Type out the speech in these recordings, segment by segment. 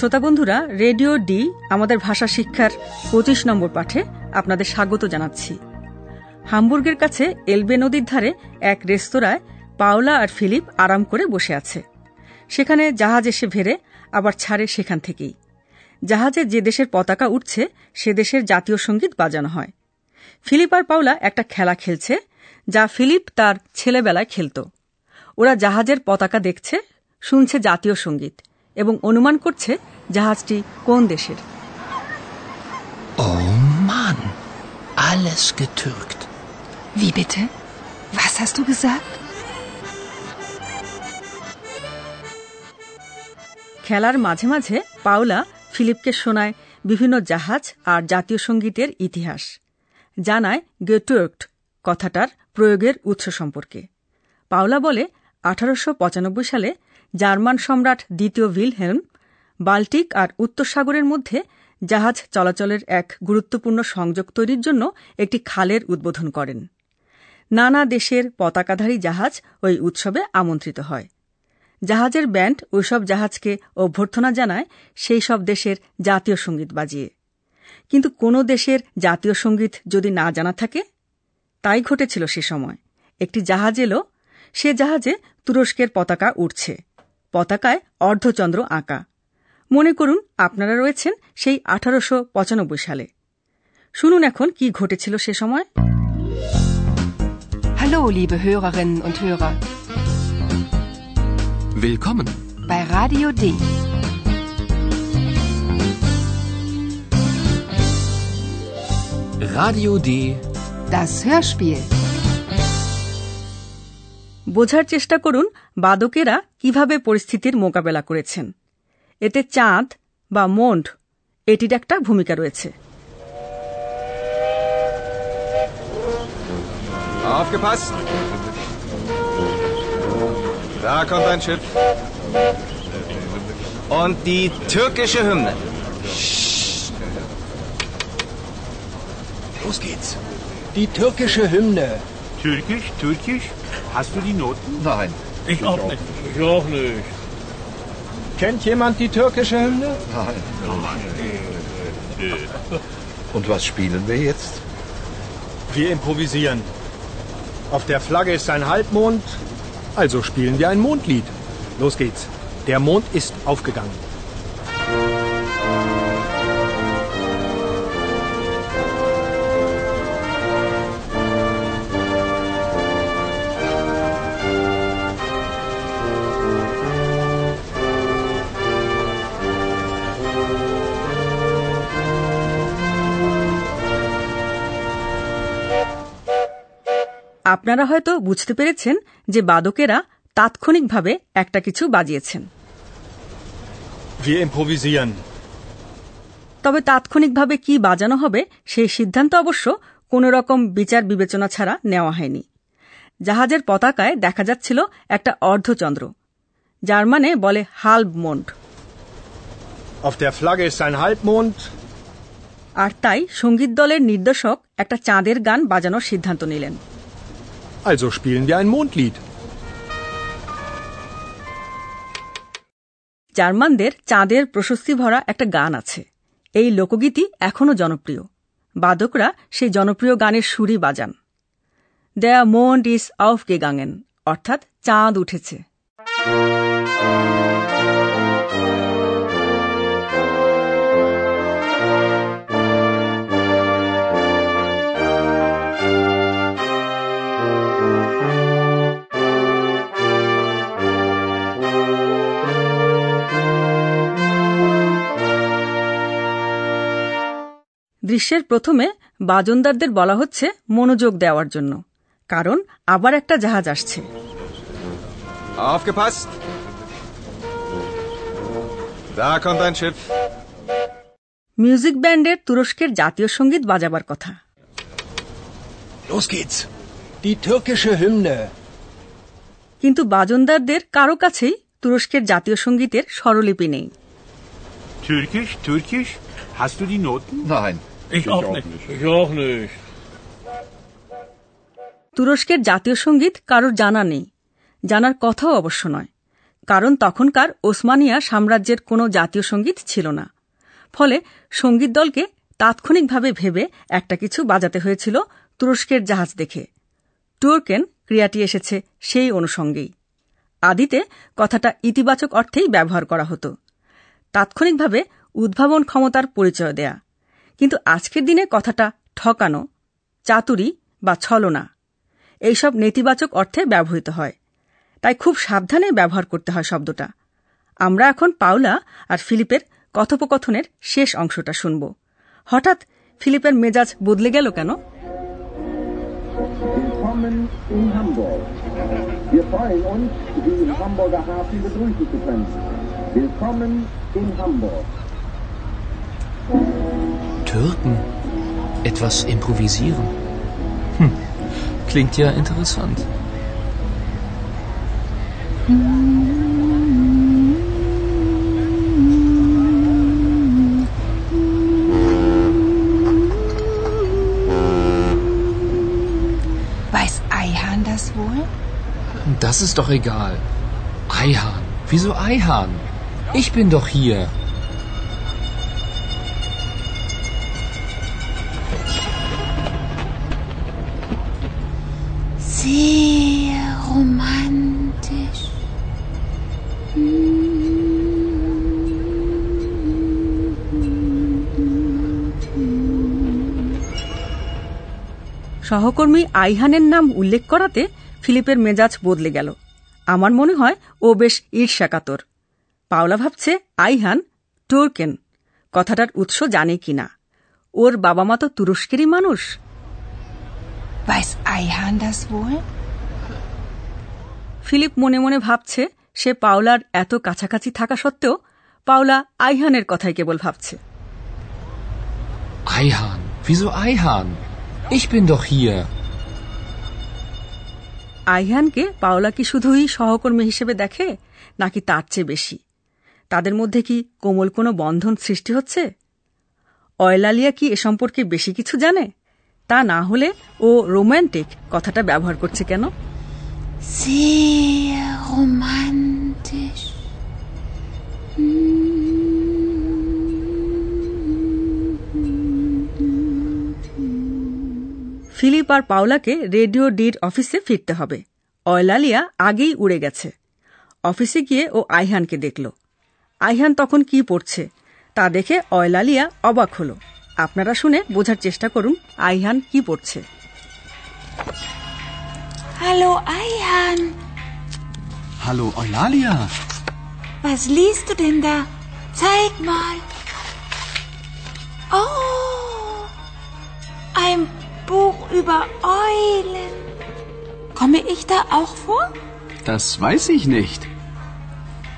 শ্রোতা বন্ধুরা, radio D, আমাদের ভাষা শিক্ষার পঁচিশ নম্বর পাঠে আপনাদের স্বাগত জানাচ্ছি। হামবুর্গের কাছে এলবে নদীর ধারে এক রেস্তোরাঁয় পাওলা আর ফিলিপ আরাম করে বসে আছে। সেখানে জাহাজ এসে ভেড়ে আবার ছাড়ে সেখান থেকেই। জাহাজে যে দেশের পতাকা উঠছে, সে দেশের জাতীয় সংগীত বাজানো হয়। ফিলিপ আর পাওলা একটা খেলা খেলছে, যা ফিলিপ তার ছেলেবেলায় খেলত। ওরা জাহাজের পতাকা দেখছে, শুনছে জাতীয় সংগীত। এবং অনুমান করছে জাহাজটি কোন দেশের Oh Mann, alles getürkt. Wie bitte? Was hast du gesagt? খেলার মাঝে মাঝে পাওলা ফিলিপকে শোনায় বিভিন্ন জাহাজ আর জাতীয় সঙ্গীতের ইতিহাস জানায় গেটুয়ার্কড কথাটার প্রয়োগের উৎস সম্পর্কে পাওলা বলে আঠারোশো পঁচানব্বই সালে জার্মান সম্রাট দ্বিতীয় ভিলহেলম বাল্টিক আর উত্তর সাগরের মধ্যে জাহাজ চলাচলের এক গুরুত্বপূর্ণ সংযোগ তৈরির জন্য একটি খালের উদ্বোধন করেন। নানা দেশের পতাকাধারী জাহাজ ওই উৎসবে আমন্ত্রিত হয়। জাহাজের ব্যান্ড ওইসব জাহাজকে অভ্যর্থনা জানায় সেই সব দেশের জাতীয় সংগীত বাজিয়ে। কিন্তু কোনো দেশের জাতীয় সংগীত যদি না জানা থাকে? তাই ঘটেছিল সে সময়। একটি জাহাজ এলো, সে জাহাজে তুরস্কের পতাকা উঠছে পতাকায় অর্ধচন্দ্র আঁকা মনে করুন আপনারা রয়েছেন সেই আঠারোশো পঁচানব্বই সালে শুনুন এখন কি ঘটেছিল সে সময় Hallo, liebe Hörerinnen und Hörer. Willkommen. Bei Radio D. Radio D. Das Hörspiel. বোঝার চেষ্টা করুন বাদকেরা কীভাবে পরিস্থিতির মোকাবেলা করেছেন। এতে চাঁদ বা মন্ড এটির একটা ভূমিকা রয়েছে। Die türkische Hymne. Türkisch, Türkisch? Hast du die Noten? Nein. Ich auch nicht. Ich auch nicht. Kennt jemand die türkische Hymne? Nein. Und was spielen wir jetzt? Wir improvisieren. Auf der Flagge ist ein Halbmond, also spielen wir ein Mondlied. Los geht's. Der Mond ist aufgegangen. আপনারা হয়তো বুঝতে পেরেছেন যে বাদকেরা তাৎক্ষণিকভাবে একটা কিছু বাজিয়েছেন। তবে তাৎক্ষণিকভাবে কি বাজানো হবে সেই সিদ্ধান্ত অবশ্য কোনো রকম বিচার বিবেচনা ছাড়া নেওয়া হয়নি। জাহাজের পতাকায় দেখা যাচ্ছিল একটা অর্ধচন্দ্র যার মানে বলে হালব মন্ড। Auf der Flagge ist ein Halbmond, আর তাই সংগীত দলের নির্দেশক একটা চাঁদের গান বাজানোর সিদ্ধান্ত নিলেন। Also spielen wir ein Mondlied. জার্মানদের চাঁদের প্রশস্তি ভরা একটা গান আছে। এই লোকগীতি এখনও জনপ্রিয়। বাদকরা সেই জনপ্রিয় গানের সুরই বাজান। দেয়া মন্ড ইস আউফ গাঙ্গেন অর্থাৎ চাঁদ উঠেছে। দৃশ্যের প্রথমে বাজনদারদের বলা হচ্ছে মনোযোগ দেওয়ার জন্য কারণ আবার একটা জাহাজ আসছে. মিউজিক ব্যান্ডের তুরস্কের জাতীয় সংগীত বাজাবার কথা. কিন্তু বাজনদারদের কারও কাছেই তুরস্কের জাতীয় সঙ্গীতের স্বরলিপি নেই Türkisch, Türkisch? Hast du die Noten? Nein. Ich, auch, nicht. Ich auch nicht. তুরস্কের জাতীয় সংগীত কারোর জানা নেই। জানার কথাও অবশ্য নয়। কারণ তখনকার ওসমানিয়া সাম্রাজ্যের কোনো জাতীয় সংগীত ছিল না। ফলে সংগীত দলকে তাৎক্ষণিকভাবে ভেবে একটা কিছু বাজাতে হয়েছিল তুরস্কের জাহাজ দেখে। টুরকেন ক্রিয়াটি এসেছে সেই অনুষঙ্গেই। আদিতে কথাটা ইতিবাচক অর্থেই ব্যবহার করা হতো। তাৎক্ষণিকভাবে উদ্ভাবন ক্ষমতার পরিচয় দেয়া। কিন্তু আজকের দিনে কথাটা ঠকানো, চাতুরি বা ছলনা, এইসব নেতিবাচক অর্থে ব্যবহৃত হয়। তাই খুব সাবধানে ব্যবহার করতে হয় শব্দটা। আমরা এখন পাওলা আর ফিলিপের কথোপকথনের শেষ অংশটা শুনব। হঠাৎ ফিলিপের মেজাজ বদলে গেল কেন? Willkommen in Hamburg. Türken. Etwas improvisieren. Hm. Klingt ja interessant. Weiß Eihahn das wohl? Das ist doch egal. Eihahn. Wieso Eihahn? Ich bin doch hier. সহকর্মী আইহানের নাম উল্লেখ করাতে ফিলিপের মেজাজ বদলে গেল আমার মনে হয় ও বেশ ঈর্ষাকাতর পাওলা ভাবছে আইহান টোরকেন কথাটার উৎস জানে কিনা ওর বাবা মা তো তুরস্কেরই মানুষ? ফিলিপ মনে মনে ভাবছে সে পাওলার এত কাছাকাছি থাকা সত্ত্বেও পাওলা আইহানের কথাই কেবল ভাবছে Eihahn. Wieso Eihahn? Ich bin doch hier. আইহানকে পাওলা কি শুধুই সহকর্মী হিসেবে দেখে নাকি তার চেয়ে বেশি? তাদের মধ্যে কি কোমল কোনো বন্ধন সৃষ্টি হচ্ছে? অয়লালিয়া কি এ সম্পর্কে বেশি কিছু জানে? তা না হলে ও রোম্যান্টিক কথাটা ব্যবহার করছে কেন? Sehr ফিলিপ আর পাওলাকে রেডিও ডির অফিসে ফিরতে হবে অয়লালিয়া আগেই উড়ে গেছে অফিসে গিয়ে ও আইহানকে দেখল আইহান তখন কি পড়ছে তা দেখে অয়লালিয়া অবাক হল আপনারা শুনে বোঝার চেষ্টা করুন আইহান কি পড়ছে Hallo Eihahn. Hallo, Eulalia. Was liest du denn da? Zeig mal. Oh, ein Buch über Eulen. Komme ich da auch vor? Das weiß ich nicht.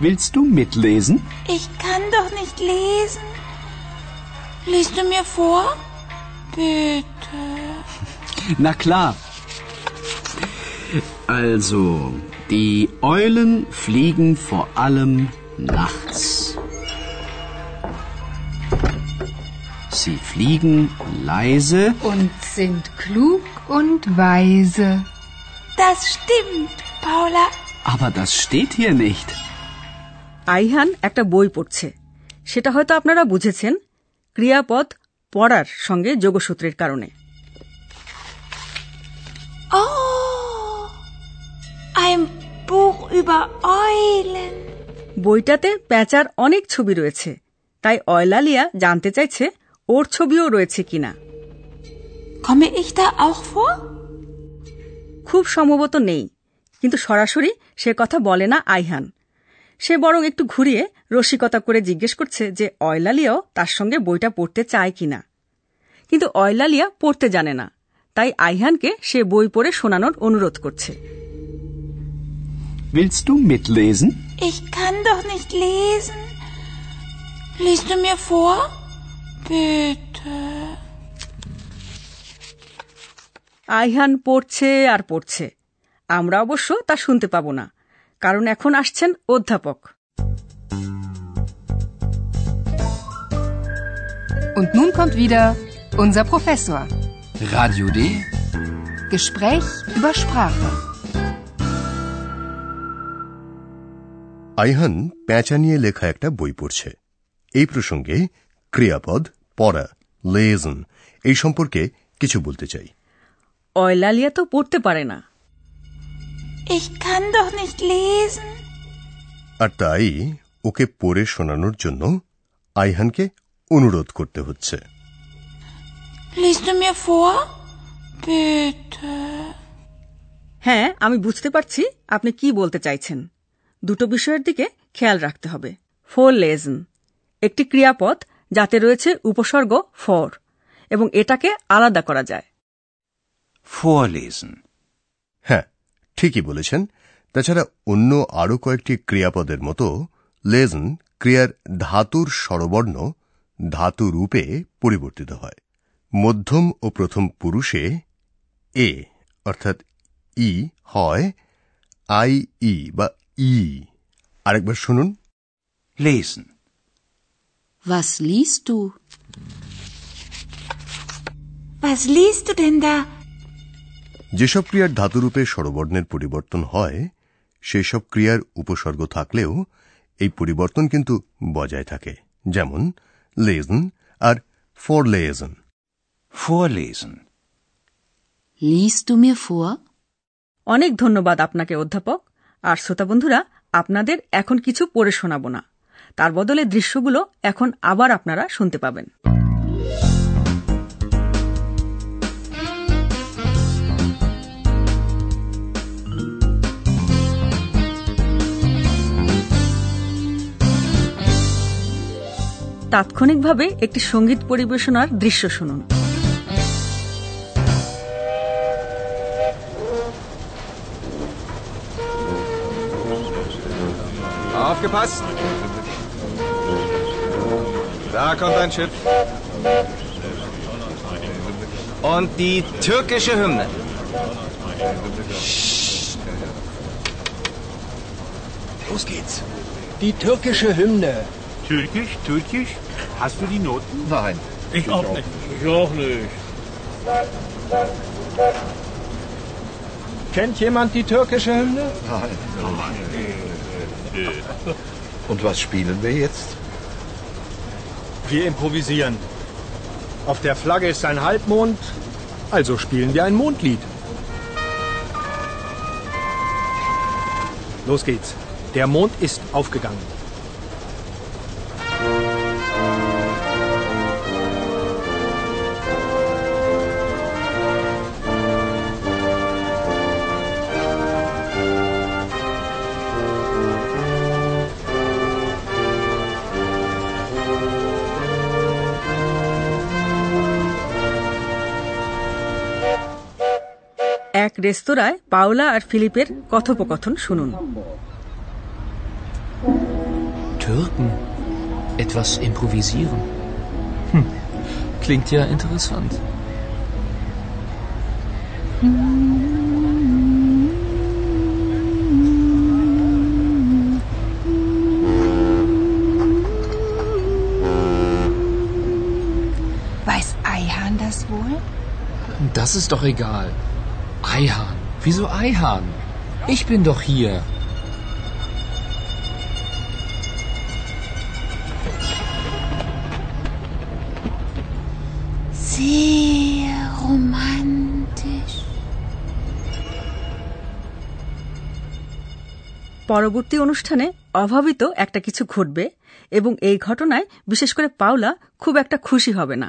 Willst du mitlesen? Ich kann doch nicht lesen. Liest du mir vor? Bitte. Na klar. Also, die Eulen fliegen vor allem nachts. Sie fliegen leise Und sind klug und weise. Das stimmt, Paula. Aber das steht hier nicht. Ayhan একটা বই পড়ছে সেটা হয়তো আপনারা বুঝেছেন ক্রিয়াপদ পড়ার সঙ্গে যোগসূত্রের কারণে Oh, ein Buch über Eulen. বইটাতে প্যাঁচার অনেক ছবি রয়েছে তাই অয়লালিয়া জানতে চাইছে ওর ছবিও রয়েছে কিনা Komme ich da auch vor? খুব সম্ভবত নেই কিন্তু সরাসরি সে কথা বলে না আইহান সে বরং একটু ঘুরিয়ে রসিকতা করে জিজ্ঞেস করছে যে অয়লালিয়াও তার সঙ্গে বইটা পড়তে চায় কিনা কিন্তু অয়লালিয়া পড়তে জানে না তাই আইহানকে সে বই পড়ে শোনানোর অনুরোধ করছে Willst du mitlesen? Ich kann doch nicht lesen. Liest du mir vor? Bitte. Ayhan পড়ছে আর পড়ছে আমরা অবশ্য তা শুনতে পাব না কারণ এখন আসছেন অধ্যাপক Und nun kommt wieder unser Professor. Radio D. Gespräch über Sprache. Ayhan প্যাঁচা নিয়ে লেখা একটা বই পড়ছে এই প্রসঙ্গে ক্রিয়াপদ পড়া লেজন এই সম্পর্কে কিছু বলতে চাই অয়লালিয়া তো পড়তে পারে না Ich kann doch nicht lesen. আর তাই ওকে পড়ে শোনানোর জন্য আইহানকে অনুরোধ করতে হচ্ছে Liest du mir vor? Bitte. হ্যাঁ আমি বুঝতে পারছি আপনি কি বলতে চাইছেন দুটো বিষয়ের দিকে খেয়াল রাখতে হবে ফোর লেজন একটি ক্রিয়াপদ যাতে রয়েছে উপসর্গ ফর এবং এটাকে আলাদা করা যায়। Vorlesen. হ্যাঁ ঠিকই বলেছেন। তাছাড়া অন্য আরও কয়েকটি ক্রিয়াপদের মতো লেজন ক্রিয়ার ধাতুর স্বরবর্ণ ধাতু রূপে পরিবর্তিত হয়। মধ্যম ও প্রথম পুরুষে এ অর্থাৎ ই হয় আই ই বা ই। আরেকবার শুনুন। Lesen. Was liest du? Was liest du denn da? যেসব ক্রিয়ার ধাতুরূপে স্বরবর্ণের পরিবর্তন হয় সেসব ক্রিয়ার উপসর্গ থাকলেও এই পরিবর্তন কিন্তু বজায় থাকে যেমন লেজন আর ফর লেজন Vorlesen. Liest du mir vor? অনেক ধন্যবাদ আপনাকে অধ্যাপক আর শ্রোতা বন্ধুরা আপনাদের এখন কিছু পড়ে শোনাব না তার বদলে দৃশ্যগুলো এখন আবার আপনারা শুনতে পাবেন তাৎক্ষণিকভাবে একটি সংগীত পরিবেশনার দৃশ্য শুনুন Aufgepasst! Da kommt ein Schiff. Und die türkische Hymne. Los geht's. Die türkische Hymne. Türkisch, Türkisch? Hast du die Noten? Nein. Ich auch nicht. Ich auch nicht. Kennt jemand die türkische Hymne? Nein. Und was spielen wir jetzt? Wir improvisieren. Auf der Flagge ist ein Halbmond, also spielen wir ein Mondlied. Los geht's. Der Mond ist aufgegangen. এক রেস্তোরাঁয় পাওলা আর ফিলিপের কথোপকথন শুনুন Türken. Etwas improvisieren. Hm. Klingt ja interessant. Weiß Eihahn das wohl? Das ist doch egal. Eihahn. Wieso Eihahn? Ich bin doch hier. Sehr romantisch. পরবর্তী অনুষ্ঠানে অভাবিত একটা কিছু ঘটবে এবং এই ঘটনায় বিশেষ করে পাওলা খুব একটা খুশি হবে না